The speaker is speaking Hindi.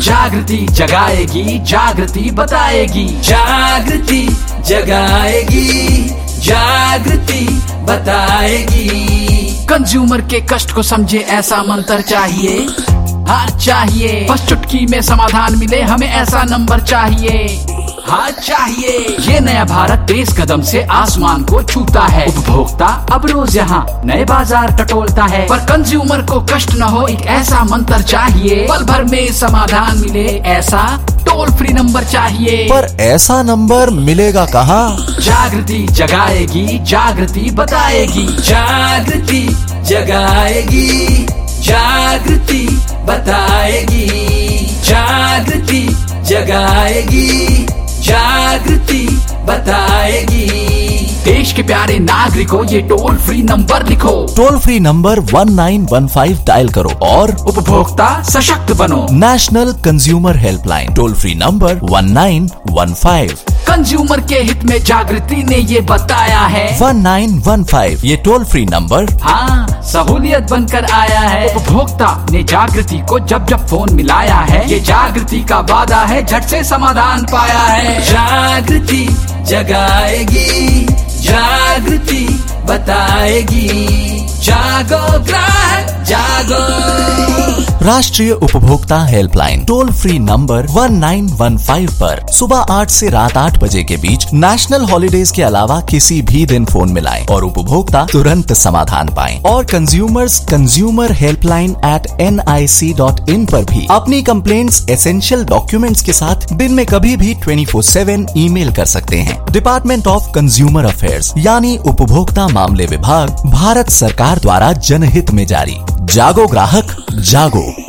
जागृति जगाएगी जागृति बताएगी। जागृति जगाएगी जागृति बताएगी। कंज्यूमर के कष्ट को समझे ऐसा मंत्र चाहिए। हाँ चाहिए। बस चुटकी में समाधान मिले हमें ऐसा नंबर चाहिए। हाँ चाहिए। ये नया भारत तेज कदम से आसमान को छूता है। उपभोक्ता अब रोज यहाँ नए बाज़ार टटोलता है। पर कंज्यूमर को कष्ट न हो एक ऐसा मंत्र चाहिए। पल भर में समाधान मिले ऐसा टोल फ्री नंबर चाहिए। पर ऐसा नंबर मिलेगा कहाँ? जागृति जगाएगी जागृति बताएगी। जागृति जगाएगी जागृति बताएगी। जागृति जगाएगी। देश के प्यारे नागरिकों ये टोल फ्री नंबर लिखो। टोल फ्री नंबर 1915 डायल करो और उपभोक्ता सशक्त बनो। National consumer helpline toll free number 1915 consumer के हित में जागृति ने ये बताया है। 1915 ये टोल फ्री नंबर हाँ सहूलियत बनकर आया है। उपभोक्ता ने जागृति को जब जब फ़ोन मिलाया है ये जागृति का वादा है झट से समाधान पाया है। जागृति जगाएगी। बताएगी। जागो ग्राहक जागो। राष्ट्रीय उपभोक्ता हेल्पलाइन टोल फ्री नंबर 1915 पर। सुबह 8 से रात 8 बजे के बीच नेशनल हॉलीडेज के अलावा किसी भी दिन फ़ोन मिलाएँ और उपभोक्ता तुरंत समाधान पाएँ। और consumers consumer helpline at N I C dot in पर भी अपनी कंप्लेंट्स एसेंशियल डॉक्यूमेंट्स के साथ दिन में कभी भी 24/7 ईमेल कर सकते हैं। डिपार्टमेंट ऑफ़ कंज्यूमर अफेयर्स यानी उपभोक्ता मामले विभाग, भारत सरकार द्वारा जनहित में जारी। जागो ग्राहक जागो।